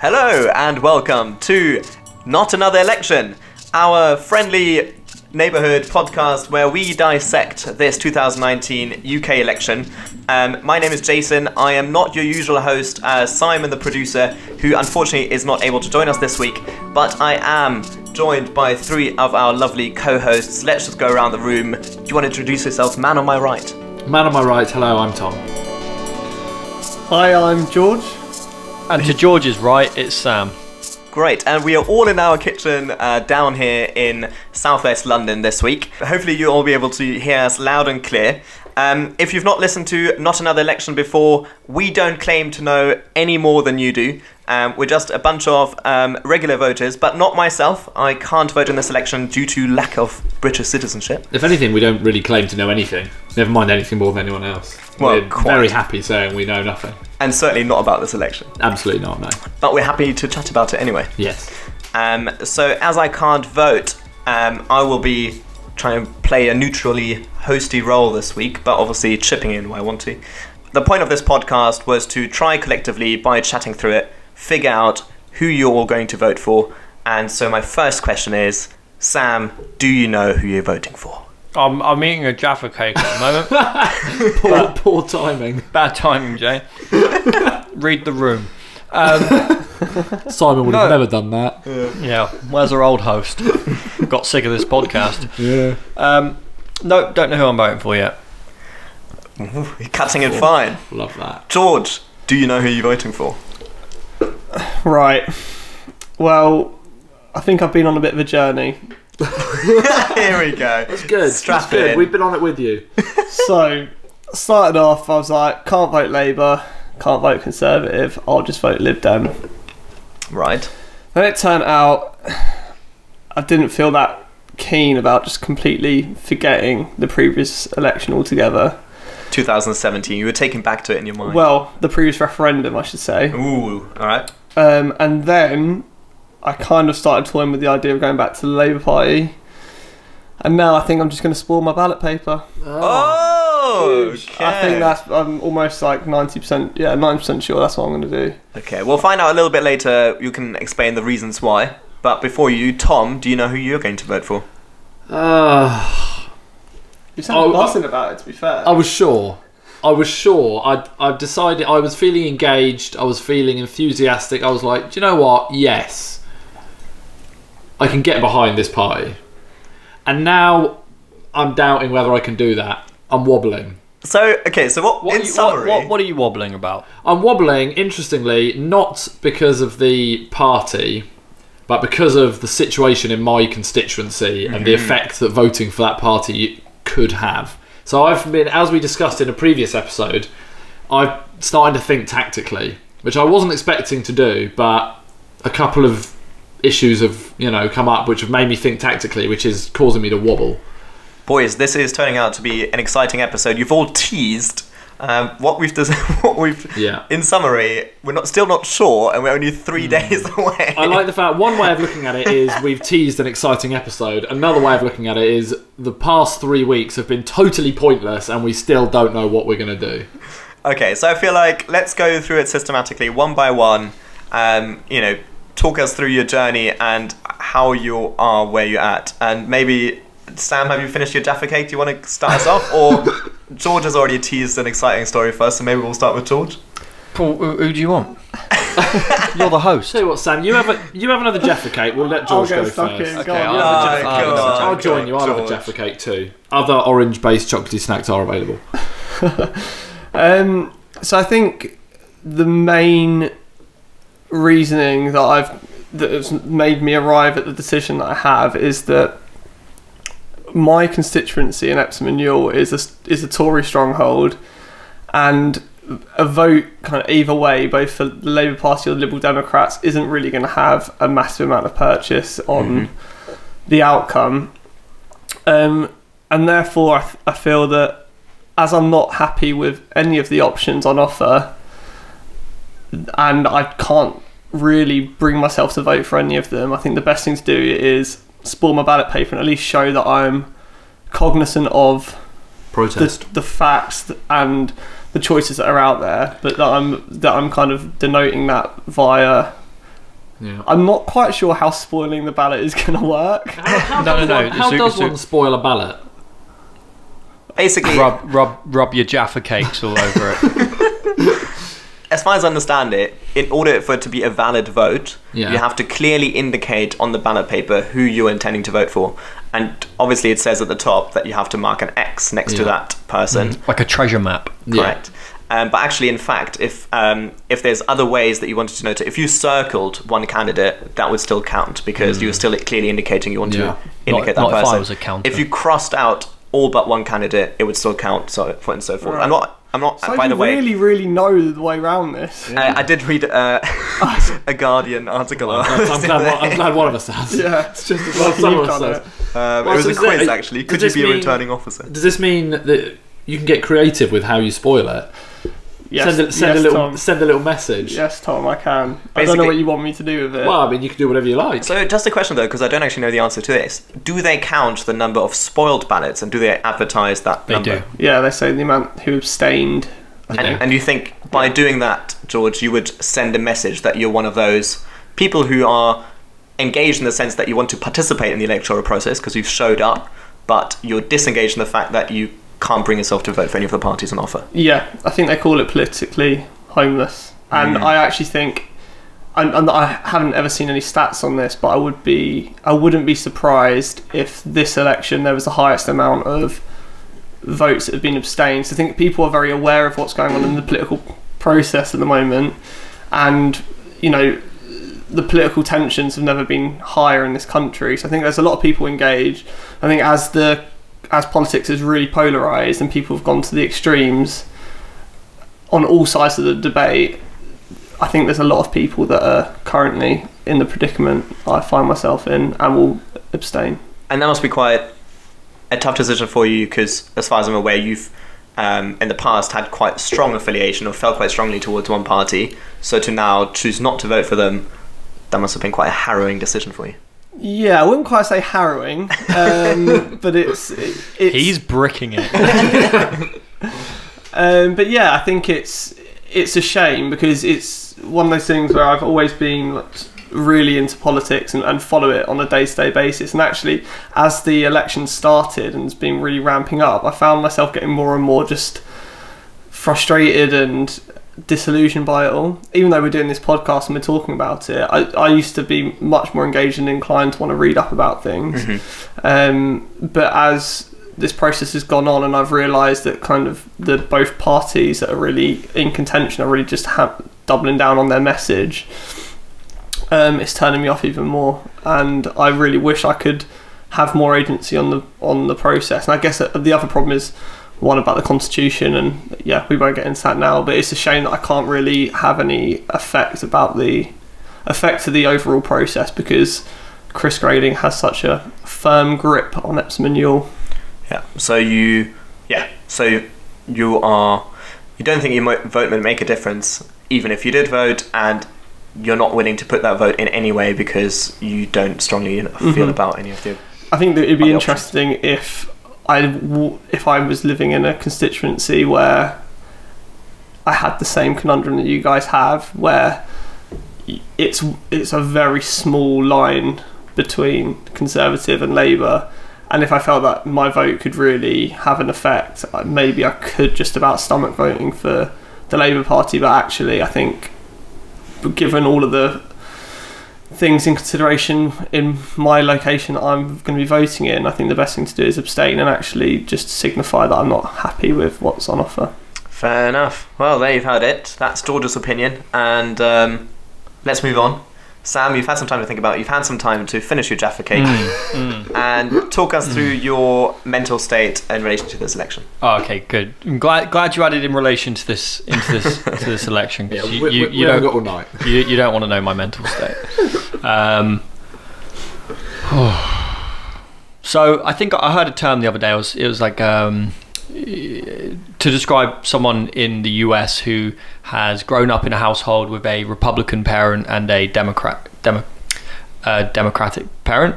Hello and welcome to Not Another Election, our friendly neighborhood podcast where we dissect this 2019 UK election. Um, my name is Jason. I am not your usual host, uh, Simon, the producer, who unfortunately is not able to join us this week, but I am joined by three of our lovely co hosts. Let's just go around the room. Do you want to introduce yourself? Man on my right. Man on my right, hello, I'm Tom. Hi, I'm George. And to George's right, it's Sam. Great, and we are all in our kitchen uh, down here in southwest London this week. Hopefully, you'll all be able to hear us loud and clear. Um, if you've not listened to Not Another Election before, we don't claim to know any more than you do. Um, we're just a bunch of um, regular voters, but not myself. I can't vote in this election due to lack of British citizenship. If anything, we don't really claim to know anything. Never mind anything more than anyone else. Well, We're quite. very happy saying we know nothing. And certainly not about this election. Absolutely not, no. But we're happy to chat about it anyway. Yes. Um, so as I can't vote, um, I will be trying to play a neutrally hosty role this week, but obviously chipping in where I want to. The point of this podcast was to try collectively, by chatting through it, figure out who you're all going to vote for. And so my first question is, Sam, do you know who you're voting for? I'm, I'm eating a Jaffa cake at the moment. Poor, poor timing. Bad timing, Jay. Read the room. Um, Simon would No. have never done that. yeah, where's our old host? Got sick of this podcast. Yeah. Um, no, don't know who I'm voting for yet. You're cutting it fine. Love that. George, do you know who you're voting for? Right. Well, I think I've been on a bit of a journey. Here we go. Good. Strap That's good. it in. We've been on it with you. So, started off, I was like, can't vote Labour, can't vote Conservative, I'll just vote Lib Dem. Right. Then it turned out I didn't feel that keen about just completely forgetting the previous election altogether. 2017. You were taken back to it in your mind. Well, the previous referendum, I should say. Ooh, alright. Um, and then I kind of started toying with the idea of going back to the Labour Party. And now I think I'm just going to spoil my ballot paper. Oh, okay. I think that's I'm almost like ninety percent. Yeah, ninety percent sure that's what I'm going to do. Okay, we'll find out a little bit later. You can explain the reasons why. But before you, Tom, do you know who you're going to vote for? Uh, You sound Oh, buzzing about it. To be fair, I was sure. I was sure. I I decided. I was feeling engaged. I was feeling enthusiastic. I was like, do you know what? Yes, I can get behind this party. And now I'm doubting whether I can do that. I'm wobbling. So, okay, so what, What, in you, summary, what, what are you wobbling about? I'm wobbling, interestingly, not because of the party, but because of the situation in my constituency and the mm-hmm. effect that voting for that party could have. So I've been, as we discussed in a previous episode, I've started to think tactically, which I wasn't expecting to do, but a couple of issues have, you know, come up which have made me think tactically, which is causing me to wobble. boys, this is turning out to be an exciting episode. You've all teased um, what we've dis- what we've. Yeah. In summary, we're not still not sure, and we're only three days away. I like the fact one way of looking at it is we've teased an exciting episode. Another way of looking at it is the past three weeks have been totally pointless, and we still don't know what we're going to do. Okay, so I feel like let's go through it systematically, one by one. Um, you know, talk us through your journey and how you are where you're at, and maybe Sam, have you finished your Jaffa cake? Do you want to start us off, or George has already teased an exciting story first, so maybe we'll start with George. Paul, who, who do you want? You're the host. Tell you what, Sam, you have a, you have another Jaffa cake. We'll let I'll George go go first. in. Okay, Go I'll yeah. have a Oh, Jaffa- go I'll have a on. Jaffa I'll join you. I'll have a Jaffa cake too. Other orange-based chocolatey snacks are available. Um, so I think the main reasoning that I've that has made me arrive at the decision that I have is that my constituency in Epsom and Ewell is a is a Tory stronghold, and a vote kind of either way, both for the Labour Party or the Liberal Democrats, isn't really going to have a massive amount of purchase on the outcome. Um, and therefore, I, th- I feel that as I'm not happy with any of the options on offer, and I can't really bring myself to vote for any of them, I think the best thing to do is spoil my ballot paper and at least show that I'm cognizant of Protest. the, the facts and the choices that are out there, but that I'm that I'm kind of denoting that via Yeah. I'm not quite sure how spoiling the ballot is going to work. How, how No, does no, no, One, how does so- one spoil a ballot? Basically, Rub, rub, rub your Jaffa cakes all over it. as far as I understand it, in order for it to be a valid vote, Yeah. you have to clearly indicate on the ballot paper who you're intending to vote for. And obviously, it says at the top that you have to mark an X next to that person. like a treasure map. Yeah. Correct. Um, but actually, in fact, if um, if there's other ways that you wanted to note it, if you circled one candidate, that would still count because you were still clearly indicating you want Yeah. to indicate Not- that not if I person. was a counter. If you crossed out all but one candidate, it would still count. So forth and so forth. Right. I'm not. I'm not. So by you the way, really, really know the way around this. I, I did read uh, a Guardian article. I'm, I'm glad, one, I'm glad one of us has. Yeah, it's just as Well, someone you've it. Um, Well, it was so a is that- quiz actually. Could you this be a returning officer? Does this mean that you can get creative with how you spoil it? Yes, send a, send yes, a little Tom. send a little message. Yes, Tom, I can. I don't Basically- know what you want me to do with it. Well, I mean, you can do whatever you like. So just a question though, because I don't actually know the answer to this. Do they count the number of spoiled ballots and do they advertise that They number? do. yeah, they say the amount who abstained. And, and you think by doing that, George, you would send a message that you're one of those people who are engaged in the sense that you want to participate in the electoral process because you've showed up, but you're disengaged in the fact that you can't bring yourself to vote for any of the parties on offer. Yeah, I think they call it politically homeless, and Mm. I actually think, and, and I haven't ever seen any stats on this, but I would be, I wouldn't be surprised if this election there was the highest amount of votes that have been abstained. So I think people are very aware of what's going on in the political process at the moment, and you know. The political tensions have never been higher in this country, so I think there's a lot of people engaged. I think as the as politics is really polarized and people have gone to the extremes on all sides of the debate, I think there's a lot of people that are currently in the predicament I find myself in and will abstain. And that must be quite a tough decision for you because, as far as I'm aware, you've um, in the past had quite strong affiliation or felt quite strongly towards one party. So to now choose not to vote for them, that must have been quite a harrowing decision for you. Yeah, I wouldn't quite say harrowing, um, but it's, it, it's He's bricking it. Um, but yeah, I think it's it's a shame because it's one of those things where I've always been like, really into politics and, and follow it on a day to day basis. And actually, as the election started and it's been really ramping up, I found myself getting more and more just frustrated and disillusioned by it all. Even though we're doing this podcast and we're talking about it, I, I used to be much more engaged and inclined to want to read up about things. Um, but as this process has gone on, and I've realised that kind of the both parties that are really in contention are really just ha- doubling down on their message. Um, it's turning me off even more, and I really wish I could have more agency on the on the process. And I guess the other problem is one about the constitution, and yeah, we won't get into that now. But it's a shame that I can't really have any effect about the effect of the overall process because Chris Grayling has such a firm grip on Epsom and Ewell. Yeah. So you, yeah. So you are, you don't think your vote would make a difference, even if you did vote, and you're not willing to put that vote in any way because you don't strongly feel Mhm. about any of the. I think that it'd be interesting if If I was living in a constituency where I had the same conundrum that you guys have, where it's it's a very small line between Conservative and Labour, and if I felt that my vote could really have an effect, maybe I could just about stomach voting for the Labour Party. But actually, I think given all of the things in consideration in my location that I'm going to be voting in, I think the best thing to do is abstain and actually just signify that I'm not happy with what's on offer. Fair enough. Well, there you've heard it. That's George's opinion, and um, let's move on. Sam, you've had some time to think about. it. You've had some time to finish your Jaffa cake Mm, and talk us through your mental state in relation to this election. Oh, okay, good. I'm glad glad you added in relation to this into this to this election. 'cause Yeah, you, we, you, we, you we don't got all night. you, you don't want to know my mental state. Um, so I think I heard a term the other day. It was, it was like um, to describe someone in the US who has grown up in a household with a Republican parent and a Democrat Demo, uh, Democratic parent,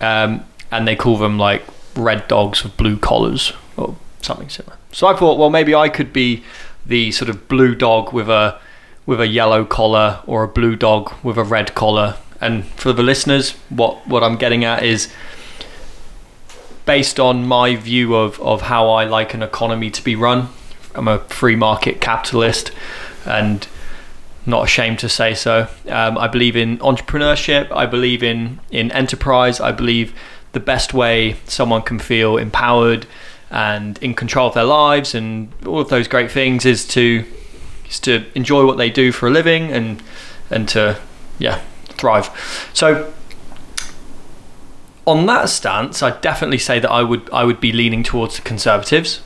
um, and they call them like red dogs with blue collars or something similar. So I thought, well, maybe I could be the sort of blue dog with a with a yellow collar or a blue dog with a red collar. And for the listeners, what, what I'm getting at is based on my view of, of how I like an economy to be run. I'm a free market capitalist and not ashamed to say so. Um, I believe in entrepreneurship, I believe in, in enterprise, I believe the best way someone can feel empowered and in control of their lives and all of those great things is to is to enjoy what they do for a living and and to yeah thrive. So on that stance, I'd definitely say that I would I would be leaning towards the Conservatives.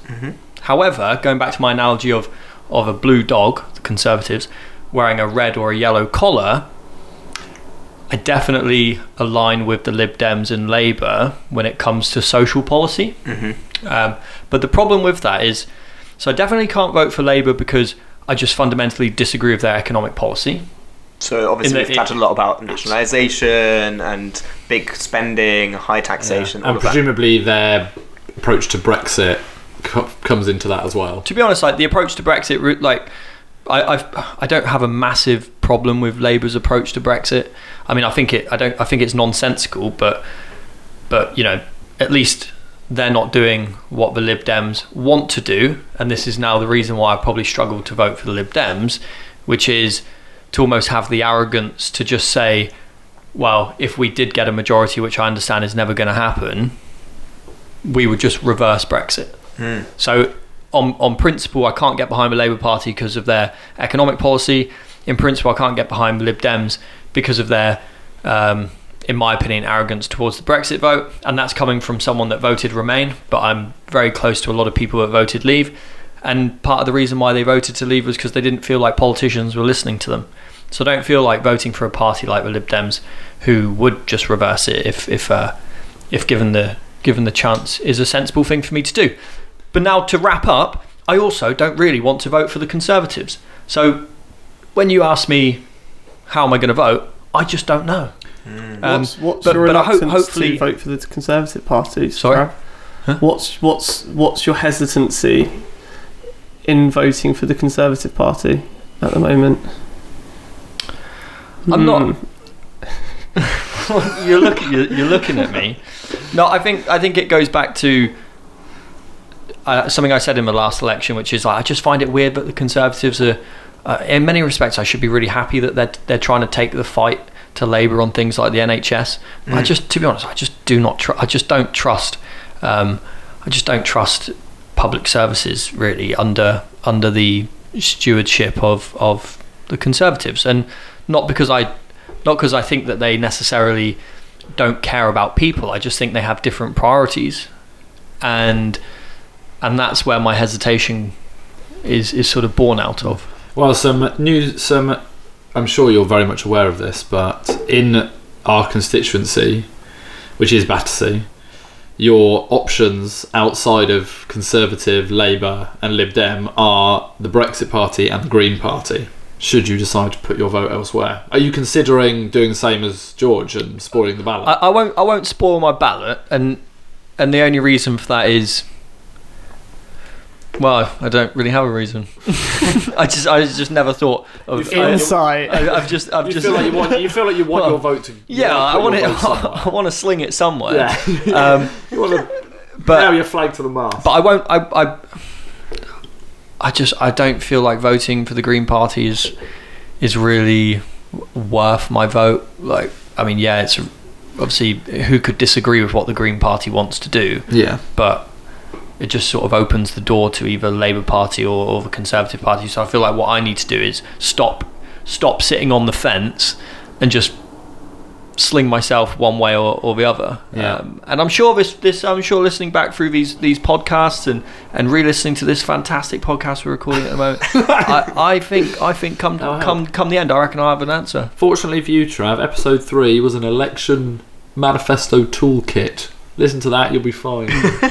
However, going back to my analogy of of a blue dog, the Conservatives wearing a red or a yellow collar, I definitely align with the Lib Dems and Labour when it comes to social policy. Um, but the problem with that is, so I definitely can't vote for Labour because I just fundamentally disagree with their economic policy. So obviously the- we've chatted a lot about nationalisation and big spending, high taxation, all and of that. presumably their approach to Brexit co- comes into that as well. to be honest, like the approach to Brexit, like I I've, I don't have a massive problem with Labour's approach to Brexit. I mean, I think it I don't I think it's nonsensical, but but you know at least they're not doing what the Lib Dems want to do, and this is now the reason why I probably struggle to vote for the Lib Dems, which is to almost have the arrogance to just say, well, if we did get a majority, which I understand is never going to happen, we would just reverse Brexit. So, on on principle, I can't get behind the Labour Party because of their economic policy. In principle, I can't get behind the Lib Dems because of their, um, in my opinion, arrogance towards the Brexit vote, and that's coming from someone that voted Remain. But I'm very close to a lot of people that voted Leave, and part of the reason why they voted to Leave was because they didn't feel like politicians were listening to them. So I don't feel like voting for a party like the Lib Dems, who would just reverse it if if uh, if given the given the chance, is a sensible thing for me to do. But now to wrap up, I also don't really want to vote for the Conservatives. So when you ask me how am I going to vote, I just don't know. Um, what's what's but- your but I hope- reluctance hopefully- to vote for the Conservative Party? Sorry? Huh? What's what's what's your hesitancy in voting for the Conservative Party at the moment? I'm not- Hmm. you're looking you're, you're looking at me. No, I think I think it goes back to uh, something I said in the last election, which is like I just find it weird that the Conservatives are. Uh, in many respects, I should be really happy that they're they're trying to take the fight to Labour on things like the NHS. I just, to be honest, I just do not. Tr- I just don't trust. Um, I just don't trust public services really under under the stewardship of of the Conservatives, and not because I not because I think that they necessarily don't care about people. I just think they have different priorities, and and that's where my hesitation is is sort of born out of. Well, some news. Some. I'm sure you're very much aware of this, but in our constituency, which is Battersea, your options outside of Conservative, Labour, and Lib Dem are the Brexit Party and the Green Party. Should you decide to put your vote elsewhere, are you considering doing the same as George and spoiling the ballot? I, I won't I won't spoil my ballot, and and the only reason for that is. Well, I don't really have a reason. I just, I just never thought of. feel I, Insight. I, have just, I've you just. feel like you want. You feel like you want Well, your vote to. you yeah, wanna I put want your it. vote somewhere. I want to sling it somewhere. Yeah. Um, you want to but nail your flag to the mast. but I won't. I, I, I just I don't feel like voting for the Green Party is is really worth my vote. Like I mean, yeah, it's obviously who could disagree with what the Green Party wants to do, yeah. but it just sort of opens the door to either Labour Party or, or the Conservative Party. So I feel like what I need to do is stop stop sitting on the fence and just sling myself one way or, or the other. Yeah. Um, and I'm sure this this I'm sure listening back through these these podcasts and and re-listening to this fantastic podcast we're recording at the moment, I, I think I think come That'll come come the end, I reckon I have an answer. Fortunately for you, Trav, episode three was an election manifesto toolkit. Listen to that, you'll be fine.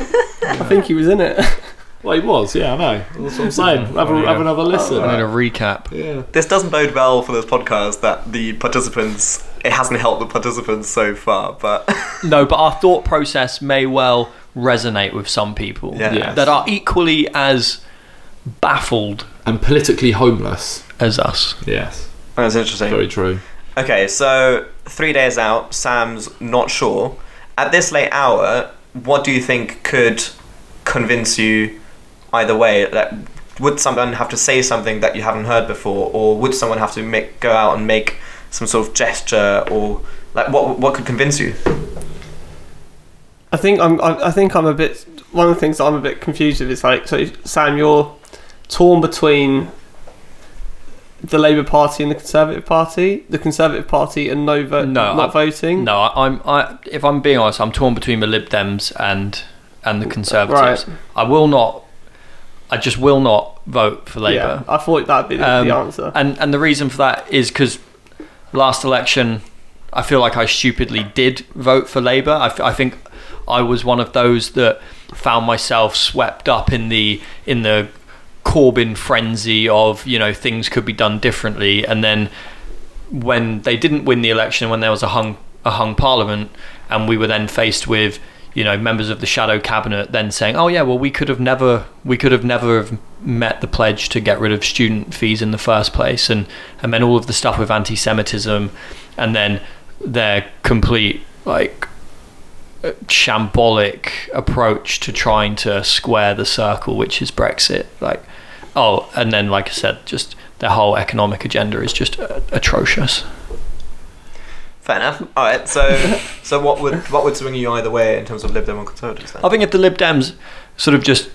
I think he was in it. well, he was, yeah, I know. That's what I'm saying. Mm. Have, a, Oh, yeah. have another listen. I need a recap. yeah. This doesn't bode well for this podcast that the participants. It hasn't helped the participants so far, but No, but our thought process may well resonate with some people Yeah. Yes. that are equally as baffled and politically homeless. as us. Yes, oh, That's interesting. very true. Okay, so three days out, Sam's not sure. At this late hour, what do you think could convince you either way? Like, would someone have to say something that you haven't heard before, or would someone have to make go out and make some sort of gesture, or like what what could convince you? I think I'm. I I think I'm a bit. One of the things that I'm a bit confused with is like, so Sam, you're torn between the Labour Party and the Conservative Party. The Conservative Party and no vote, No, not I- voting. No, I, I'm. I, if I'm being honest, I'm torn between the Lib Dems and and the Conservatives. Right. I will not. I just will not vote for Labour. Yeah, I thought that'd be the, Um, the answer. And and the reason for that is because last election, I feel like I stupidly did vote for Labour. I, f- I think I was one of those that found myself swept up in the in the Corbyn frenzy of you know things could be done differently, and then when they didn't win the election, when there was a hung a hung parliament, and we were then faced with you know members of the shadow cabinet then saying, "Oh yeah, well we could have never we could have never have met the pledge to get rid of student fees in the first place," and and then all of the stuff with anti-Semitism, and then their complete like shambolic approach to trying to square the circle, which is Brexit. Like, oh, and then like I said, just their whole economic agenda is just atrocious. Fair enough. All right. So so what would what would swing you either way in terms of Lib Dem or Conservatives? Then? I think if the Lib Dems sort of just.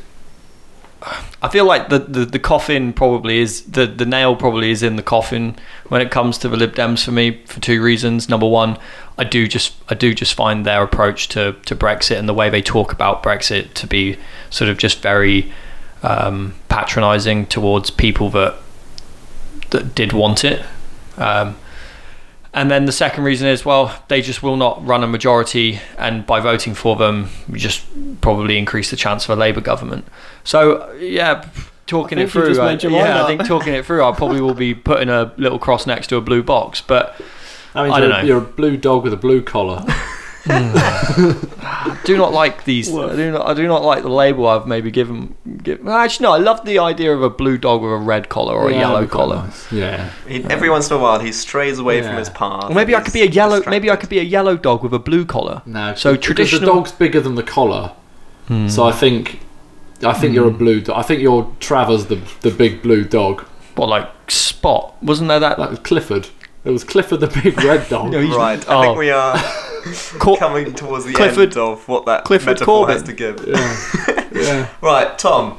I feel like the, the, the coffin probably is the, the nail probably is in the coffin when it comes to the Lib Dems for me for two reasons. Number one, I do just I do just find their approach to, to Brexit and the way they talk about Brexit to be sort of just very um, patronising towards people that that did want it. Um, and then the second reason is, well, they just will not run a majority, and by voting for them, we just probably increase the chance of a Labour government. So, yeah, talking it through, made yeah, I think talking it through, I probably will be putting a little cross next to a blue box. But I mean, I you're, don't know. you're a blue dog with a blue collar. I do not like these. I do not. I do not like the label I've maybe given. Give, actually, no. I love the idea of a blue dog with a red collar or a yellow that'd be quite collar. nice. Yeah. He, every once in a while, he strays away from his path. Or maybe I could be a yellow. Maybe I could be a yellow dog with a blue collar. No. So traditional- the dog's bigger than the collar. Hmm. So I think, I think you're a blue. dog. I think you're Travers, the the big blue dog. What like Spot? Wasn't there that? That was Clifford. It was Clifford, the big red dog. No, he's- Right. I Oh. think we are Cor- coming towards the Clifford- end of what that Clifford metaphor Corbyn. has to give. yeah. yeah. Right, Tom.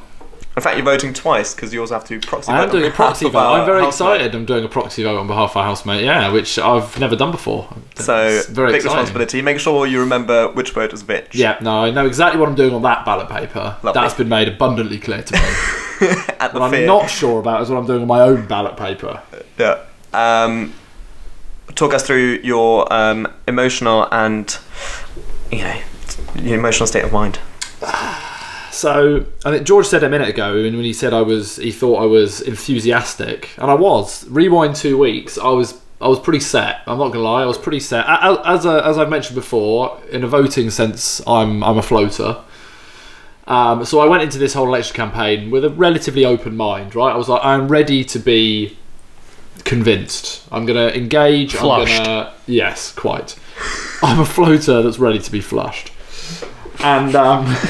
In fact, you're voting twice because you also have to proxy I am doing a proxy vote. I'm very housemate. excited. I'm doing a proxy vote on behalf of our housemate. Yeah, which I've never done before. So, It's very big exciting. responsibility. Make sure you remember which vote is which. Yeah, no, I know exactly what I'm doing on that ballot paper. Lovely. That's been made abundantly clear to me. At the what I'm not sure about is what I'm doing on my own ballot paper. Yeah. Um, talk us through your um, emotional and, you know, your emotional state of mind. So I think George said a minute ago, and when he said I was, he thought I was enthusiastic, and I was. Rewind two weeks, I was, I was pretty set. I'm not gonna lie, I was pretty set. As a, as I've mentioned before, in a voting sense, I'm I'm a floater. Um, so I went into this whole election campaign with a relatively open mind, right? I was like, I'm ready to be convinced. I'm gonna engage. Flushed. Gonna yes, quite. I'm a floater that's ready to be flushed, and. Um,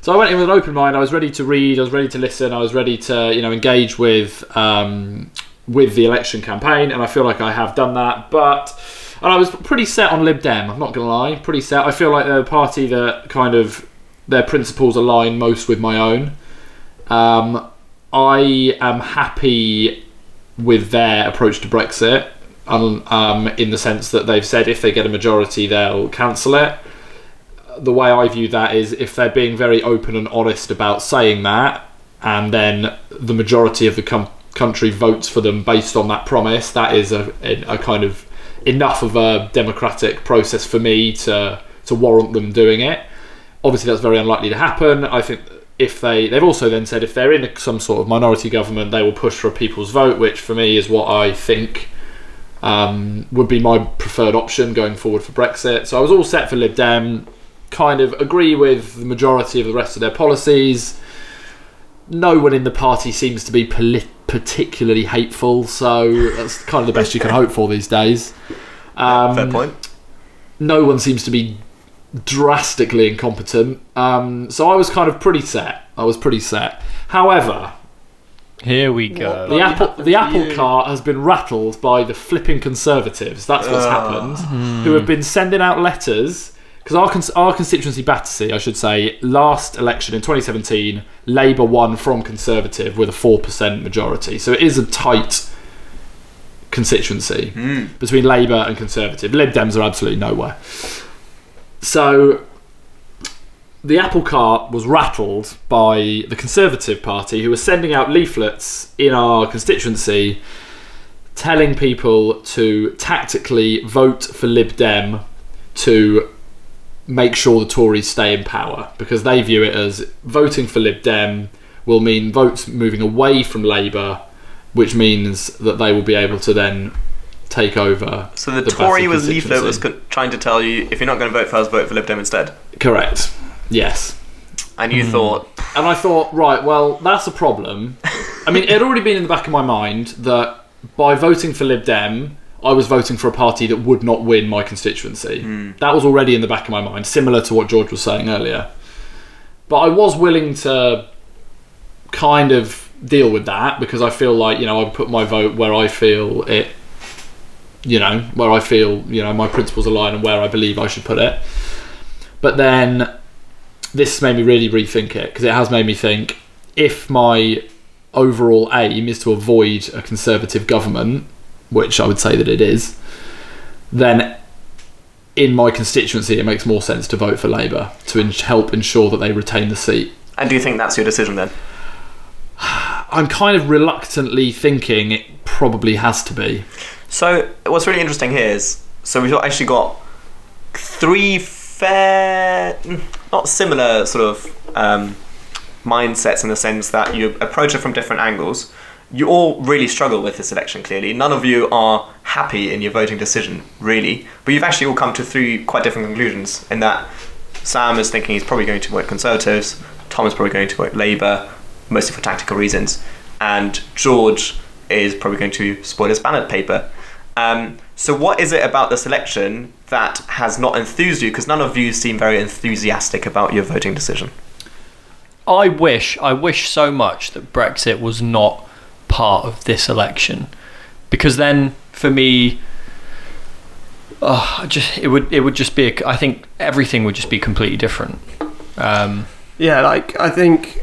So I went in with an open mind. I was ready to read. I was ready to listen. I was ready to, you know, engage with um, with the election campaign, and I feel like I have done that. But and I was pretty set on Lib Dem. I'm not gonna lie, pretty set. I feel like they're a party that kind of their principles align most with my own. Um, I am happy with their approach to Brexit, um, um, in the sense that they've said if they get a majority, they'll cancel it the way I view that is if they're being very open and honest about saying that, and then the majority of the com- country votes for them based on that promise, that is a, a, a kind of enough of a democratic process for me to to warrant them doing it. Obviously, that's very unlikely to happen. I think if they they've also then said if they're in some sort of minority government, they will push for a people's vote, which for me is what I think um, would be my preferred option going forward for Brexit. So I was all set for Lib Dem, kind of agree with the majority of the rest of their policies. no one in the party seems to be poli- particularly hateful, so that's kind of the best you can hope for these days. Um, Fair point. no one seems to be drastically incompetent. Um, so I was kind of pretty set. I was pretty set. However, Here we go. the apple happened the apple you? cart has been rattled by the flipping conservatives. That's what's ah. happened. Hmm. Who have been sending out letters because our cons- our constituency Battersea, I should say, last election in 2017, Labour won from Conservative with a four percent majority. So it is a tight constituency hmm. between Labour and Conservative. Lib Dems are absolutely nowhere. So the apple cart was rattled by the Conservative Party, who were sending out leaflets in our constituency telling people to tactically vote for Lib Dem to make sure the Tories stay in power because they view it as voting for Lib Dem will mean votes moving away from Labour, which means that they will be able to then take over. So the, the Tory was leaflet was co- trying to tell you if you're not going to vote for us, vote for Lib Dem instead. Correct. Yes. And you hmm. thought, And I thought, right, well, that's a problem. I mean, it had already been in the back of my mind that by voting for Lib Dem, I was voting for a party that would not win my constituency. Hmm. That was already in the back of my mind, similar to what George was saying earlier. But I was willing to kind of deal with that because I feel like, you know, I put my vote where I feel it, you know, where I feel, you know, my principles align and where I believe I should put it. But then this made me really rethink it because it has made me think if my overall aim is to avoid a conservative government, which I would say that it is, then in my constituency it makes more sense to vote for Labour to in- help ensure that they retain the seat. and do you think that's your decision then? I'm kind of reluctantly thinking it probably has to be. So what's really interesting here is so we've actually got three fair, not similar sort of um, mindsets in the sense that you approach it from different angles. You all really struggle with this election. Clearly, none of you are happy in your voting decision, really. But you've actually all come to three quite different conclusions. In that, Sam is thinking he's probably going to vote Conservatives. Tom is probably going to vote Labour, mostly for tactical reasons, and George is probably going to spoil his ballot paper. Um, so, what is it about this election that has not enthused you? Because none of you seem very enthusiastic about your voting decision. I wish, I wish so much that Brexit was not part of this election, because then for me, oh, I just it would it would just be. A, I think everything would just be completely different. Um, Yeah, like I think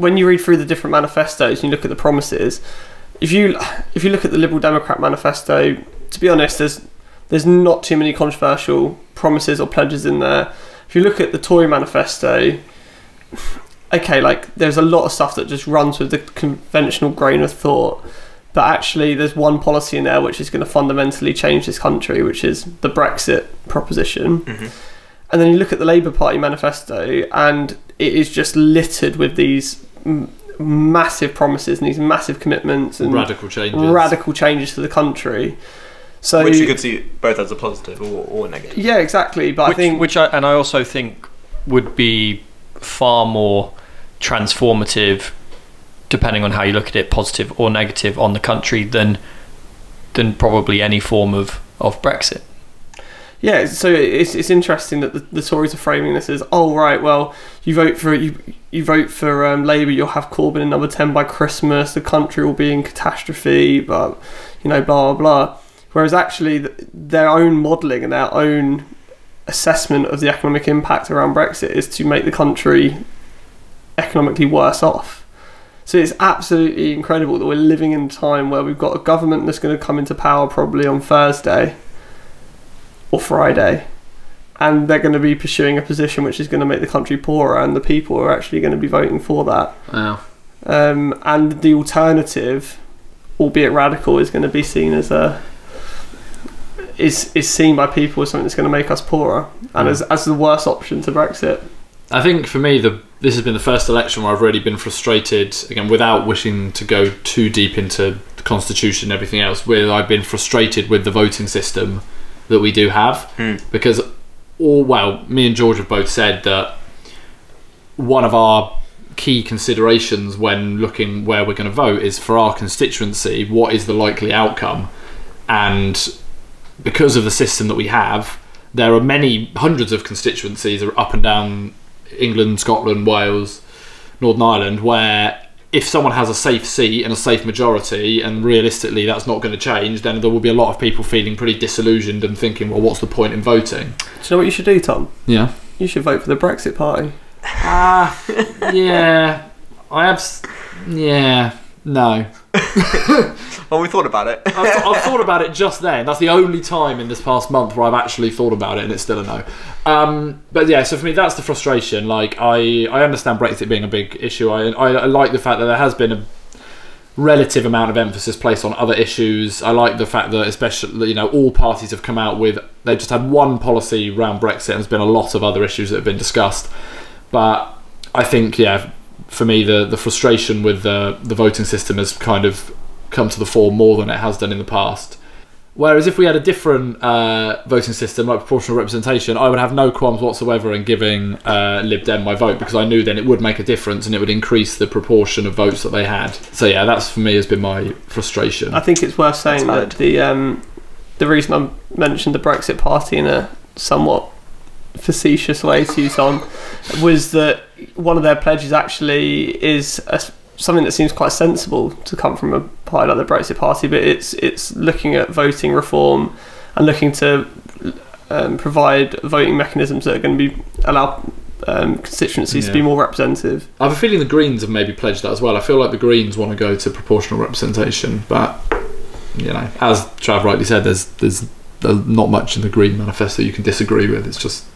when you read through the different manifestos and you look at the promises, if you if you look at the Liberal Democrat manifesto, to be honest, there's there's not too many controversial promises or pledges in there. If you look at the Tory manifesto, okay, like there's a lot of stuff that just runs with the conventional grain of thought. But actually, there's one policy in there which is going to fundamentally change this country, which is the Brexit proposition. Mm-hmm. And then you look at the Labour Party manifesto, and it is just littered with these m- massive promises and these massive commitments and Radical changes. radical changes to the country. So Which you could see both as a positive or, or negative. yeah, exactly. But which, I think which I, and I also think would be far more transformative, depending on how you look at it, positive or negative on the country than than probably any form of of Brexit. Yeah, so it's it's interesting that the, the Tories are framing this as, oh right, well you vote for you you vote for um, Labour, you'll have Corbyn in number ten by Christmas, the country will be in catastrophe, but you know blah blah blah. Whereas actually th- their own modelling and their own assessment of the economic impact around Brexit is to make the country economically worse off. So it's absolutely incredible that we're living in a time where we've got a government that's going to come into power probably on Thursday or Friday, and they're going to be pursuing a position which is going to make the country poorer, and the people are actually going to be voting for that. Wow. Um, and the alternative, albeit radical, is going to be seen as a is is seen by people as something that's going to make us poorer, and as as the worst option to Brexit. I think for me, the this has been the first election where I've really been frustrated again, without wishing to go too deep into the constitution and everything else. Where I've been frustrated with the voting system that we do have, hmm. because all well, me and George have both said that one of our key considerations when looking where we're going to vote is for our constituency, what is the likely outcome? And because of the system that we have, there are many hundreds of constituencies up and down England, Scotland, Wales, Northern Ireland, where if someone has a safe seat and a safe majority, and realistically that's not going to change, then there will be a lot of people feeling pretty disillusioned and thinking, well, what's the point in voting? Do you know what you should do, Tom? Yeah. You should vote for the Brexit Party. Ah, yeah. I have. Yeah. No. Well, we thought about it. I've, th- I've thought about it just then. That's the only time in this past month where I've actually thought about it, and it's still a no. Um, but yeah, so for me, that's the frustration. Like, I I understand Brexit being a big issue. I I, I like the fact that there has been a relative amount of emphasis placed on other issues. I like the fact that, especially, you know, all parties have come out with they've just had one policy around Brexit, and there's been a lot of other issues that have been discussed. But I think, yeah, for me, the the frustration with the the voting system has kind of come to the fore more than it has done in the past. Whereas if we had a different uh, voting system, like proportional representation, I would have no qualms whatsoever in giving uh, Lib Dem my vote because I knew then it would make a difference and it would increase the proportion of votes that they had. So yeah, that's for me has been my frustration. I think it's worth saying that the um, the reason I mentioned the Brexit Party in a somewhat facetious way to you, on was that one of their pledges actually is a, something that seems quite sensible to come from a party like the Brexit Party, but it's it's looking at voting reform and looking to um, provide voting mechanisms that are going to be allow um, constituencies to be more representative. I have a feeling the Greens have maybe pledged that as well. I feel like the Greens want to go to proportional representation, but you know, as Trav rightly said, there's there's not much in the Green manifesto you can disagree with. It's just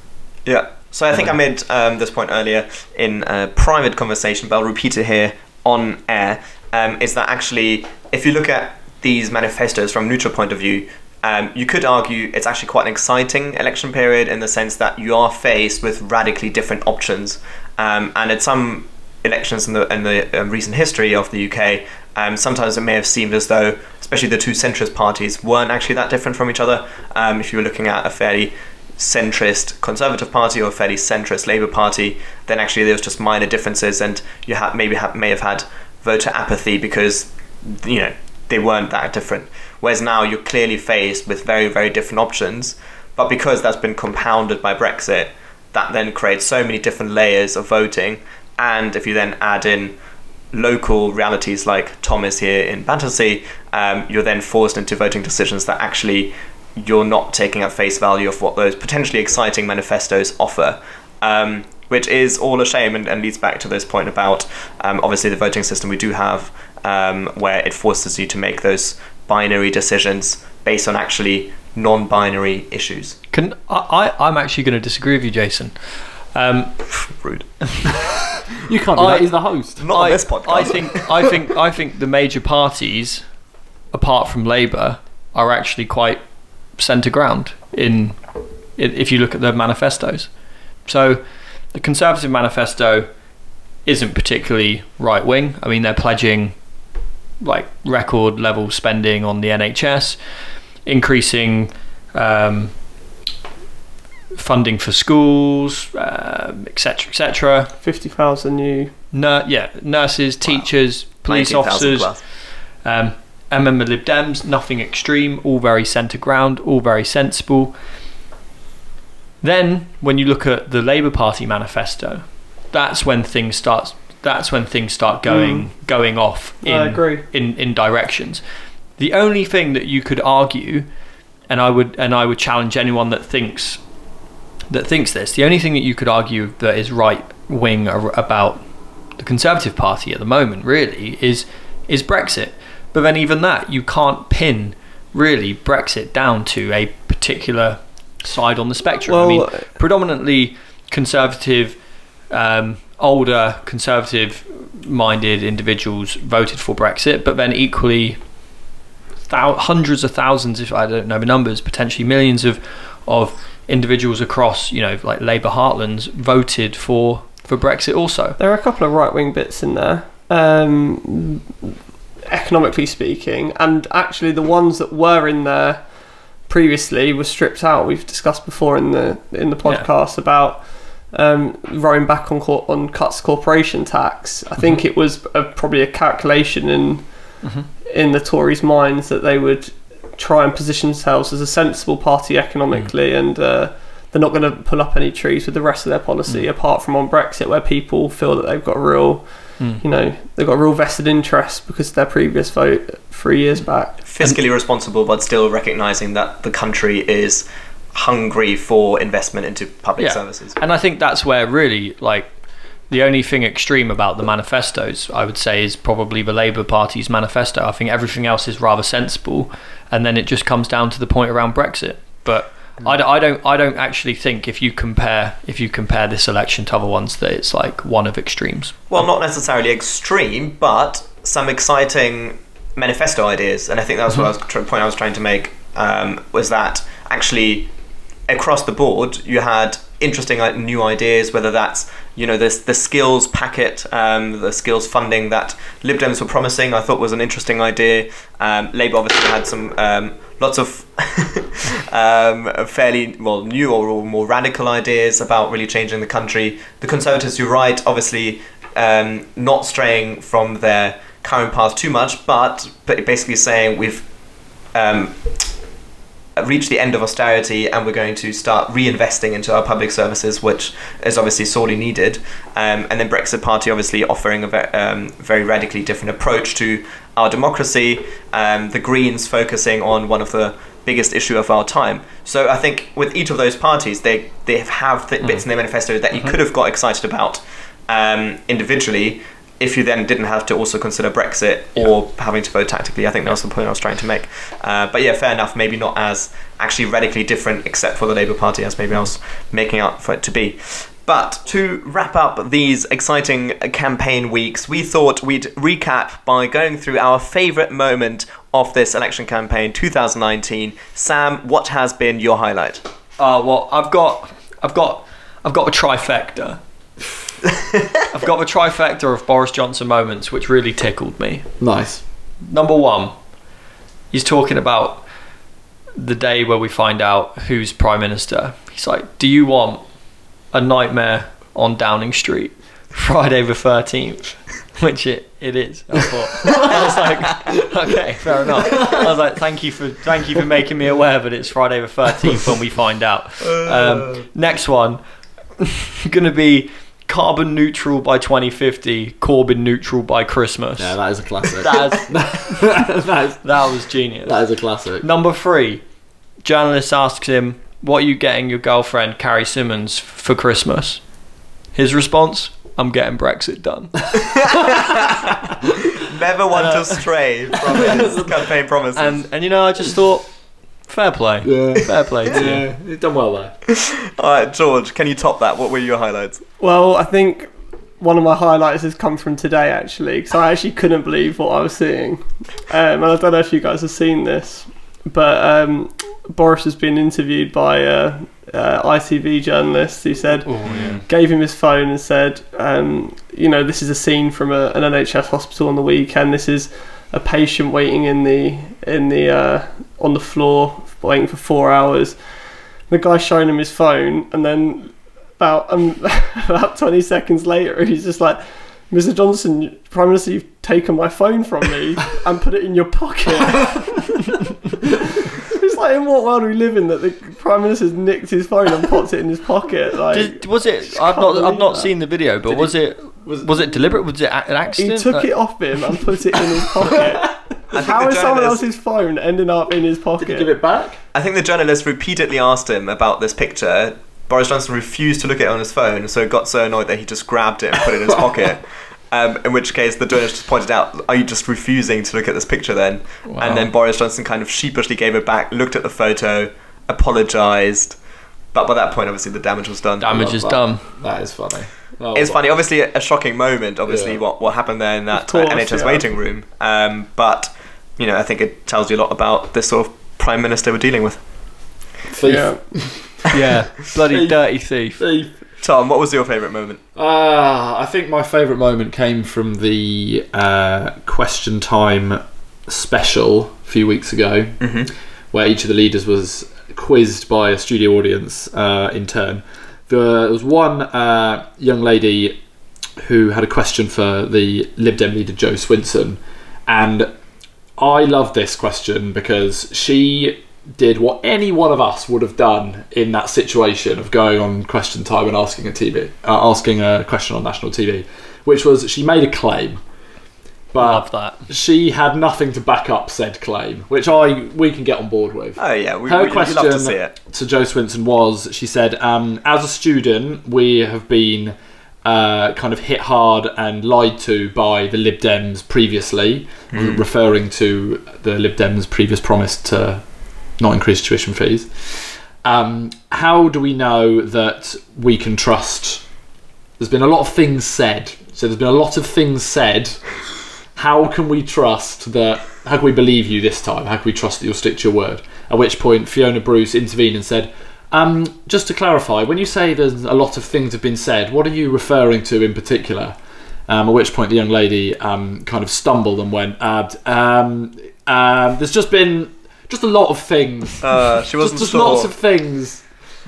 Yeah. So I think I made um, this point earlier in a private conversation, but I'll repeat it here on air. Um, is that actually, if you look at these manifestos from a neutral point of view, um, you could argue it's actually quite an exciting election period in the sense that you are faced with radically different options. Um, and at some elections in the in the uh, recent history of the UK, um, sometimes it may have seemed as though, especially the two centrist parties, weren't actually that different from each other. Um, if you were looking at a fairly centrist Conservative Party or a fairly centrist Labour Party, then actually there was just minor differences, and you ha- maybe ha- may have had voter apathy because you know they weren't that different. Whereas now you're clearly faced with very very different options, but because that's been compounded by Brexit, that then creates so many different layers of voting, and if you then add in local realities like Thomas here in Battersea, um, you're then forced into voting decisions that actually you're not taking at face value of what those potentially exciting manifestos offer. Um, which is all a shame and, and leads back to this point about um, obviously the voting system we do have, um, where it forces you to make those binary decisions based on actually non binary issues. Can I, I? I'm actually going to disagree with you, Jason. Um, Rude. you can't do I- that. He's the host. Not on I, this podcast. I think I think I think the major parties, apart from Labour, are actually quite centre ground in, if you look at the manifestos. So, the Conservative manifesto isn't particularly right wing. I mean, they're pledging like record level spending on the NHS, increasing. Um, funding for schools, um, etc., etc. 50,000 new. Nur- yeah, nurses, teachers, police officers. plus. Um, and then the Lib Dems, nothing extreme, all very centre ground, all very sensible. Then, when you look at the Labour Party manifesto, that's when things start. That's when things start going mm. going off in, I agree. in in directions. The only thing that you could argue, and I would and I would challenge anyone that thinks that thinks this. The only thing that you could argue that is right wing about the Conservative Party at the moment, really, is is Brexit. But then even that, you can't pin really Brexit down to a particular side on the spectrum. I mean, Well, predominantly conservative, um, older conservative-minded individuals voted for Brexit, but then equally thou- hundreds of thousands, if I don't know the numbers, potentially millions of of individuals across, you know, like Labour heartlands voted for for Brexit also. There are a couple of right wing bits in there, um, economically speaking, and actually the ones that were in there previously were stripped out. We've discussed before in the in the Yeah. podcast about um, rowing back on cor- on cuts corporation tax. I think it was a, probably a calculation in in the Tories' minds that they would try and position themselves as a sensible party economically, and uh, they're not going to pull up any trees with the rest of their policy, apart from on Brexit, where people feel that they've got a real, Mm. you know, they've got a real vested interest because of their previous vote three years back. Fiscally responsible, but still recognizing that the country is hungry for investment into public services. And I think that's where really like the only thing extreme about the manifestos, I would say, is probably the Labour Party's manifesto. I think everything else is rather sensible, and then it just comes down to the point around Brexit. But I, don't- I don't, I don't actually think if you compare if you compare this election to other ones that it's like one of extremes. Well, not necessarily extreme, but some exciting manifesto ideas, and I think that was what I was tr- point I was trying to make um, was that actually across the board you had interesting like, new ideas, whether that's you know this the skills packet, um, the skills funding that Lib Dems were promising. I thought was an interesting idea. Um, Labour obviously had some um, lots of um, fairly well new or more radical ideas about really changing the country. The Conservatives, you're right, obviously um, not straying from their current path too much, but but basically saying we've reached the end of austerity and we're going to start reinvesting into our public services, which is obviously sorely needed. Um, and then Brexit Party obviously offering a ve- um, very radically different approach to our democracy. Um, the Greens focusing on one of the biggest issue of our time. So I think with each of those parties, they they have th- bits in their manifesto that you could have got excited about um, individually. If you then didn't have to also consider Brexit or having to vote tactically, I think that was the point I was trying to make. Uh, but yeah, fair enough. Maybe not as actually radically different, except for the Labour Party, as maybe I was making out for it to be. But to wrap up these exciting campaign weeks, we thought we'd recap by going through our favourite moment of this election campaign 2019. Sam, what has been your highlight? Uh, well, I've got, I've got, I've got a trifecta. I've got the trifecta of Boris Johnson moments which really tickled me. Nice. Number one, he's talking about the day where we find out who's prime minister. He's like, "Do you want a nightmare on Downing Street, Friday the 13th?" Which it, it is. I thought. I was like, okay, fair enough. I was like, thank you for thank you for making me aware that it's Friday the 13th when we find out. Um, next one, gonna be carbon neutral by 2050, Corbyn neutral by Christmas. Yeah, that is a classic. That's, that, is, that was genius. that is a classic. Number three, journalist asks him, "What are you getting your girlfriend Carrie Symonds for Christmas?" His response, "I'm getting Brexit done." Never want to uh, stray from his campaign promises. and and you know, I just thought, fair play, Yeah. fair play to you. Yeah, you've done well there. All right, George, can you top that? What were your highlights? Well, I think one of my highlights has come from today actually, because I actually couldn't believe what I was seeing. Um, and I don't know if you guys have seen this, but um, Boris has been interviewed by a, uh ITV journalist who said gave him his phone and said, um, you know, this is a scene from a, an NHS hospital on the weekend. This is a patient waiting in the in the uh, on the floor waiting for four hours. The guy showing him his phone, and then about um, about twenty seconds later, he's just like, "Mr. Johnson, Prime Minister, you've taken my phone from me and put it in your pocket." it's like, in what world are we live in that the Prime Minister's nicked his phone and popped it in his pocket? Like, Did, was it? I've can't not. I've not that. seen the video, but was it? Was, it deliberate? Was it a- an he took Like- it off him and put it in his pocket. think How the is someone else's phone ending up in his pocket? Did you give it back? I think the journalist repeatedly asked him about this picture. Boris Johnson refused to look at it on his phone, so got so annoyed that he just grabbed it and put it in his pocket. Um, in which case, the journalist just pointed out, "Are you just refusing to look at this picture then?" And then Boris Johnson kind of sheepishly gave it back, looked at the photo, apologised. But by that point, obviously, the damage was done. Damage is that. done. That is funny. Oh, It's wow. funny, obviously a shocking moment. Obviously, Yeah. what what happened there in that course, uh, NHS yeah. waiting room. Um, but you know, I think it tells you a lot about this sort of prime minister we're dealing with. Thief. Yeah. Yeah, bloody dirty thief. Thief. Tom, what was your favourite moment? Uh, I think my favourite moment came from the uh, question time special a few weeks ago, where each of the leaders was quizzed by a studio audience uh, in turn. there was one uh, young lady who had a question for the Lib Dem leader Jo Swinson, and I love this question because she did what any one of us would have done in that situation of going on question time and asking a TV, uh, asking a question on national TV, which was she made a claim, but Love that. she had nothing to back up said claim, which I we can get on board with. Oh yeah, we, Her we, we love to question see it. to Jo Swinson was she said, um, as a student, we have been uh, kind of hit hard and lied to by the Lib Dems previously, Hmm. referring to the Lib Dems' previous promise to not increase tuition fees. Um, how do we know that we can trust? There's been a lot of things said. So there's been a lot of things said. How can we trust that? How can we believe you this time? How can we trust that you'll stick to your word? At which point Fiona Bruce intervened and said, um, "Just to clarify, when you say there's a lot of things have been said, what are you referring to in particular?" Um, at which point the young lady um, kind of stumbled and went, uh, um, um, "There's just been just a lot of things." Uh, she just, wasn't just sure. lots of things.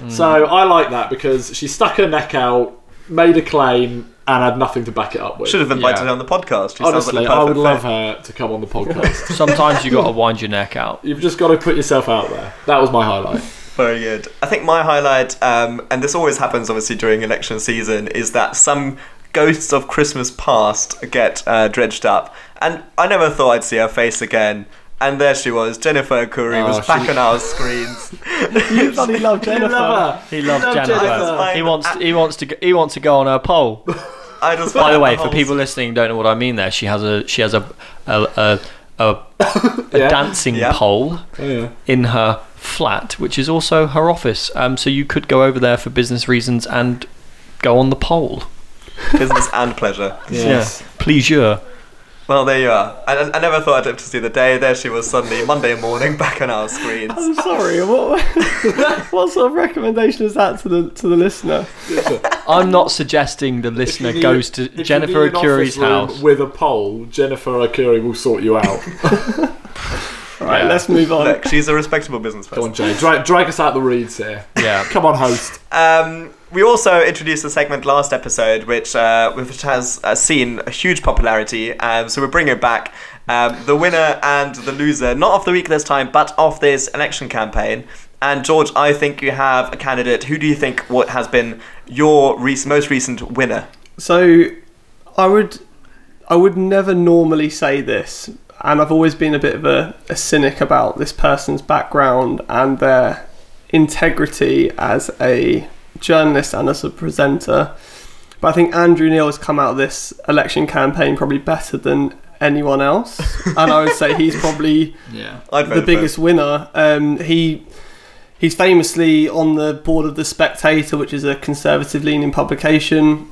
So I like that because she stuck her neck out, made a claim, and had nothing to back it up with. Should have invited Yeah. her on the podcast. She Honestly, like the I would perfect love fit. her to come on the podcast. Sometimes you got to wind your neck out. You've just got to put yourself out there. That was my highlight. Very good. I think my highlight, um, and this always happens obviously during election season, is that some ghosts of Christmas past get uh, dredged up. And I never thought I'd see her face again. And there she was. Jennifer Arcuri Oh, was she- back on our screens. You bloody love Jennifer. Love. He loves Love Jennifer. Jennifer. He wants. He wants to. Go, he wants to go on her pole. I just By the found way, for people listening who don't know what I mean, there she has a she has a a a, a, a Yeah. dancing Yeah. pole Oh, yeah. in her flat, which is also her office. Um, so you could go over there for business reasons and go on the pole. business and pleasure. Yes. Yeah. Pleasure. Well, there you are. I, I never thought I'd live to see the day. There she was suddenly Monday morning back on our screens. I'm sorry. What what sort of recommendation is that to the to the listener? I'm not suggesting the listener need- goes to Jennifer need an Arcuri's office room house. with a pole. Jennifer Arcuri will sort you out. All right, Yeah. let's move on. Look, she's a respectable business Come on, Jay. Drag, drag us out the reeds here. Yeah. Come on, host. Um, we also introduced a segment last episode, which uh, which has uh, seen a huge popularity. Um, so we're bringing it back. Um, the winner and the loser, not of the week this time, but of this election campaign. And George, I think you have a candidate. Who do you think what has been your rec- most recent winner? So, I would, I would never normally say this, and I've always been a bit of a, a cynic about this person's background and their integrity as a journalist and as a presenter. But I think Andrew Neil has come out of this election campaign probably better than anyone else, and I would say he's probably Yeah. I'd the biggest winner. Um, he he's famously on the board of the Spectator, which is a conservative leaning publication,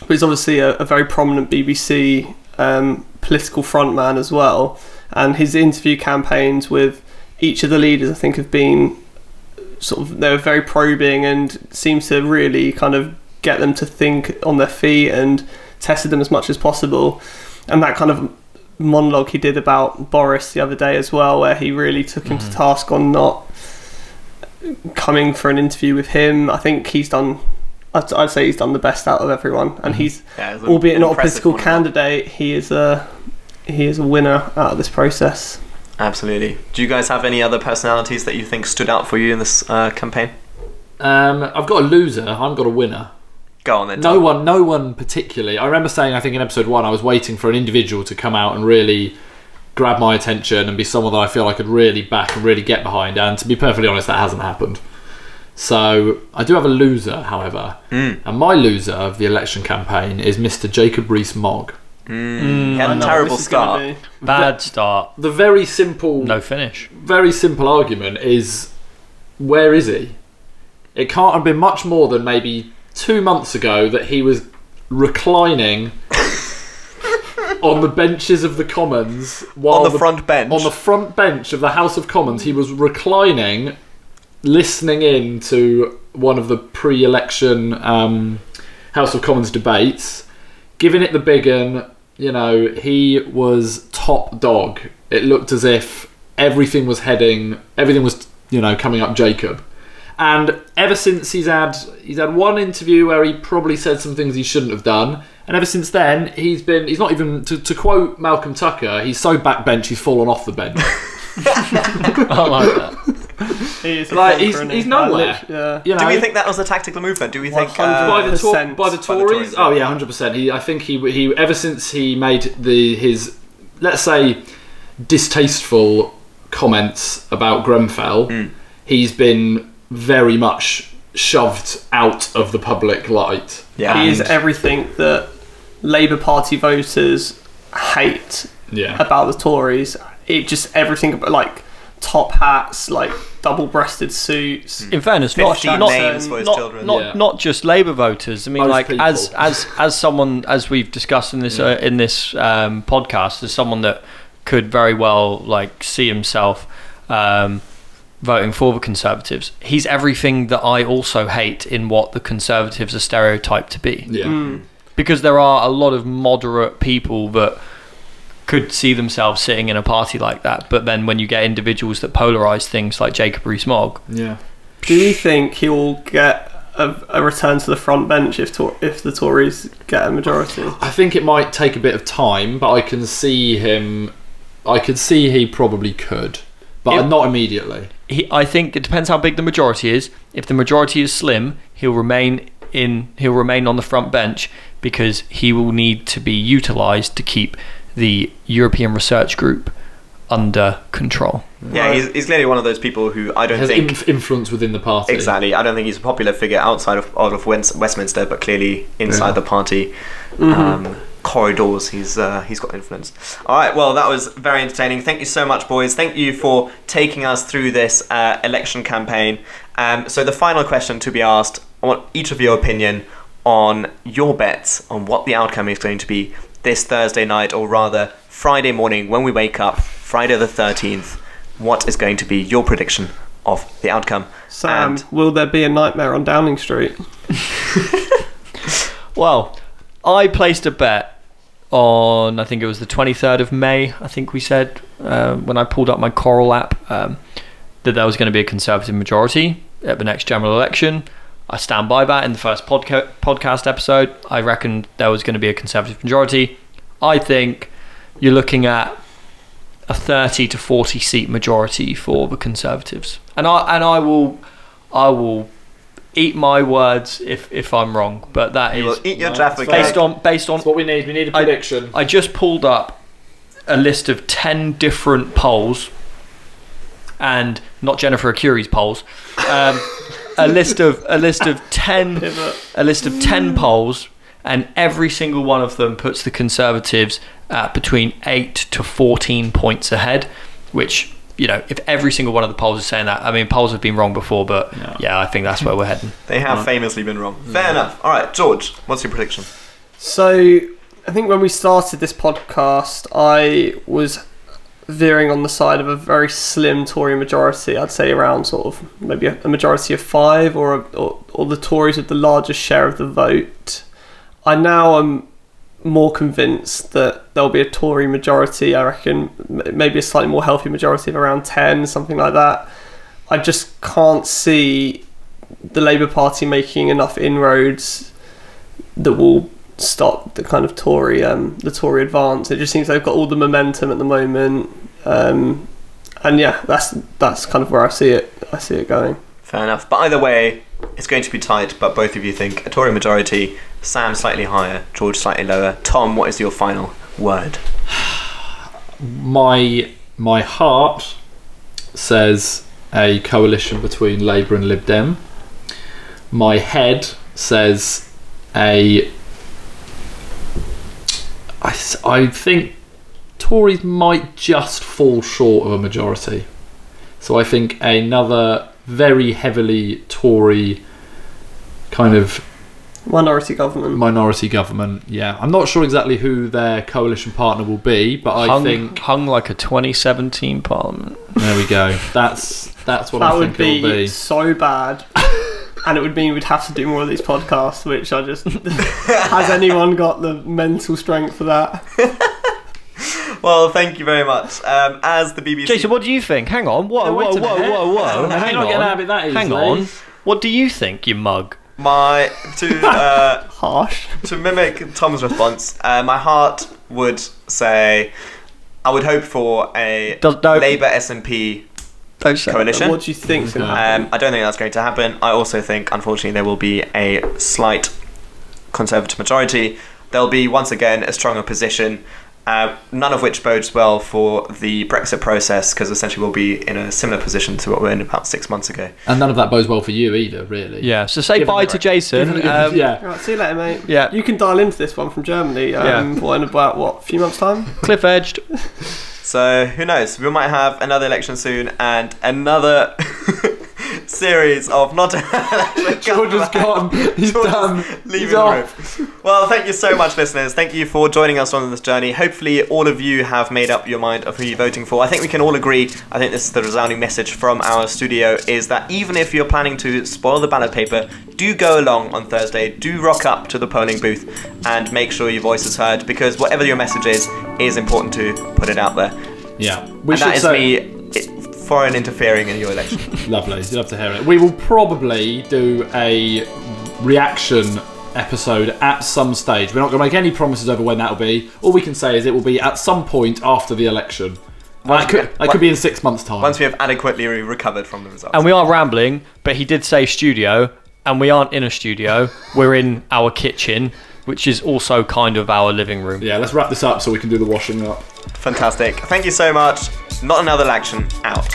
but he's obviously a, a very prominent BBC um, political frontman as well. And his interview campaigns with each of the leaders, I think, have been sort of they were very probing and seemed to really kind of get them to think on their feet and tested them as much as possible. And that kind of monologue he did about Boris the other day as well, where he really took him to task on not coming for an interview with him. I think he's done. I'd, I'd say he's done the best out of everyone, and he's, Yeah, albeit not a political candidate, he is a he is a winner out of this process. Absolutely. Do you guys have any other personalities that you think stood out for you in this uh, campaign? Um, I've got a loser. I've got a winner. Go on then. No one, no one particularly. I remember saying, I think in episode one, I was waiting for an individual to come out and really grab my attention and be someone that I feel I could really back and really get behind. And to be perfectly honest, that hasn't happened. So I do have a loser, however, Mm. and my loser of the election campaign is Mr. Jacob Rees-Mogg. Mm. He had I a know terrible this is gonna start. be- Bad start. The very simple, No finish. very simple argument is, where is he? It can't have been much more than maybe two months ago that he was reclining on the benches of the Commons while On the front bench. on the front bench of the House of Commons. He was reclining, listening in to one of the pre-election um, House of Commons debates, giving it the big un. You know, he was top dog. It looked as if everything was heading, everything was, you know, coming up Jacob. And ever since he's had he's had one interview where he probably said some things he shouldn't have done, and ever since then he's been he's not even to, to quote Malcolm Tucker, he's so backbench he's fallen off the bench. I like that. He is Like, he's- isn't he's nowhere. Like, Yeah. You know, Do we think that was a tactical movement? Do we think? 100 by Uh, the Tor- 100% by the by the Tories? Tories, oh yeah, hundred percent. He, I think he he ever since he made the his let's say distasteful comments about Grenfell, Mm. he's been very much shoved out of the public light. yeah. He is everything that Labour Party voters hate Yeah, about the Tories. It just everything like top hats, like double-breasted suits. In fairness, not 15 not names for his not, children. not, Yeah. not just Labour voters. I mean, Most like people. as as as someone as we've discussed in this uh, in this um, podcast, as someone that could very well like see himself um, voting for the Conservatives. He's everything that I also hate in what the Conservatives are stereotyped to be. yeah. Mm. Because there are a lot of moderate people that could see themselves sitting in a party like that, but then when you get individuals that polarise things like Jacob Rees-Mogg, yeah. Do you think he will get a, a return to the front bench if Tor- if the Tories get a majority? I think it might take a bit of time, but I can see him. I could see he probably could, but If- not immediately. he, I think it depends how big the majority is. If the majority is slim, he'll remain in. He'll remain on the front bench because he will need to be utilised to keep the European Research Group under control. yeah, he's, he's clearly one of those people who I don't Has think inf- influence within the party. exactly. I don't think he's a popular figure outside of out of Wens- Westminster, but clearly inside Yeah. the party Mm-hmm. um, corridors, he's uh, he's got influence. All right, well, that was very entertaining. Thank you so much, boys. Thank you for taking us through this uh, election campaign. Um, so the final question to be asked: I want each of your opinion on your bets on what the outcome is going to be this Thursday night, or rather Friday morning when we wake up, Friday the thirteenth. What is going to be your prediction of the outcome? Sam, And- will there be a nightmare on Downing Street? Well, I placed a bet on I think it was the 23rd of May. I think we said uh, when I pulled up my Coral app um, that there was going to be a Conservative majority at the next general election. I stand by that. In the first podca- podcast episode, I reckoned there was going to be a Conservative majority. I think you're looking at a 30 to 40 seat majority for the Conservatives, and I and I will I will eat my words if if I'm wrong, but that You will is eat your no, Jaffa based on based on That's what we need. We need a I- prediction. I just pulled up a list of 10 different polls and not Jennifer Arcuri's polls. Um, a list of a list of 10 a list of 10 mm. polls and every single one of them puts the conservatives at between 8 to 14 points ahead which you know if every single one of the polls is saying that I mean polls have been wrong before but Yeah. yeah I think that's where we're heading They have famously been wrong. Mm. Fair enough. All right, George, what's your prediction? So, I think when we started this podcast, I was veering on the side of a very slim Tory majority. I'd say around sort of maybe a, a majority of five, or, a, or or the Tories with the largest share of the vote. I now am more convinced that there'll be a Tory majority. I reckon maybe a slightly more healthy majority of around ten, something like that. I just can't see the Labour Party making enough inroads that will stop the kind of Tory um, the Tory advance. It just seems they've got all the momentum at the moment, um, and yeah, that's that's kind of where I see it. I see it going. Fair enough. But either way, it's going to be tight, but both of you think a Tory majority, Sam slightly higher, George slightly lower. Tom, what is your final word? my my heart says a coalition between Labour and Lib Dem. My head says a. I, s- I think Tories might just fall short of a majority. So I think another very heavily Tory kind of Minority government. minority government. Yeah, I'm not sure exactly who their coalition partner will be, but I hung, think hung like a 2017 parliament there we go. That's that's what that I would think it'll be be. so bad. And it would mean we'd have to do more of these podcasts, which I just has anyone got the mental strength for that? Well, thank you very much. Um, as the BBC. Jason, what do you think? Hang on. Whoa, Yeah, whoa, whoa, whoa, whoa. You're Hang not getting out on. of it that Hang on. What do you think, you mug? My to uh, Harsh. to mimic Tom's response, uh, my heart would say I would hope for a Does- no. Labour SNP Don't say coalition. What do you think's going to happen? Um, I don't think that's going to happen. I also think, unfortunately, there will be a slight Conservative majority. There'll be once again a stronger position, uh, none of which bodes well for the Brexit process because essentially we'll be in a similar position to what we were in about six months ago. And none of that bodes well for you either, really. Yeah, so say Given bye the- to Jason. Um, yeah. Right, see you later, mate. Yeah. You can dial into this one from Germany. Um, Yeah. what, in about what? A few months' time. Cliff edged. So who knows? We might have another election soon and another series of not. George is gone. He's George is done. leaving He's the off. room. Well, thank you so much, listeners. Thank you for joining us on this journey. Hopefully, all of you have made up your mind of who you're voting for. I think we can all agree. I think this is the resounding message from our studio: is that even if you're planning to spoil the ballot paper, do go along on Thursday. Do rock up to the polling booth and make sure your voice is heard because whatever your message is, is important to put it out there. Yeah. We and that is say, me i- foreign interfering in your election. Lovely. You'd love to hear it. We will probably do a reaction episode at some stage. We're not going to make any promises over when that'll be. All we can say is it will be at some point after the election. Once That could, we- that could be in six months' time. Once we have adequately recovered from the results. And we are rambling, but he did say studio, and we aren't in a studio. We're in our kitchen, which is also kind of our living room. yeah, let's wrap this up so we can do the washing up. Fantastic. Thank you so much. Not another action. Out.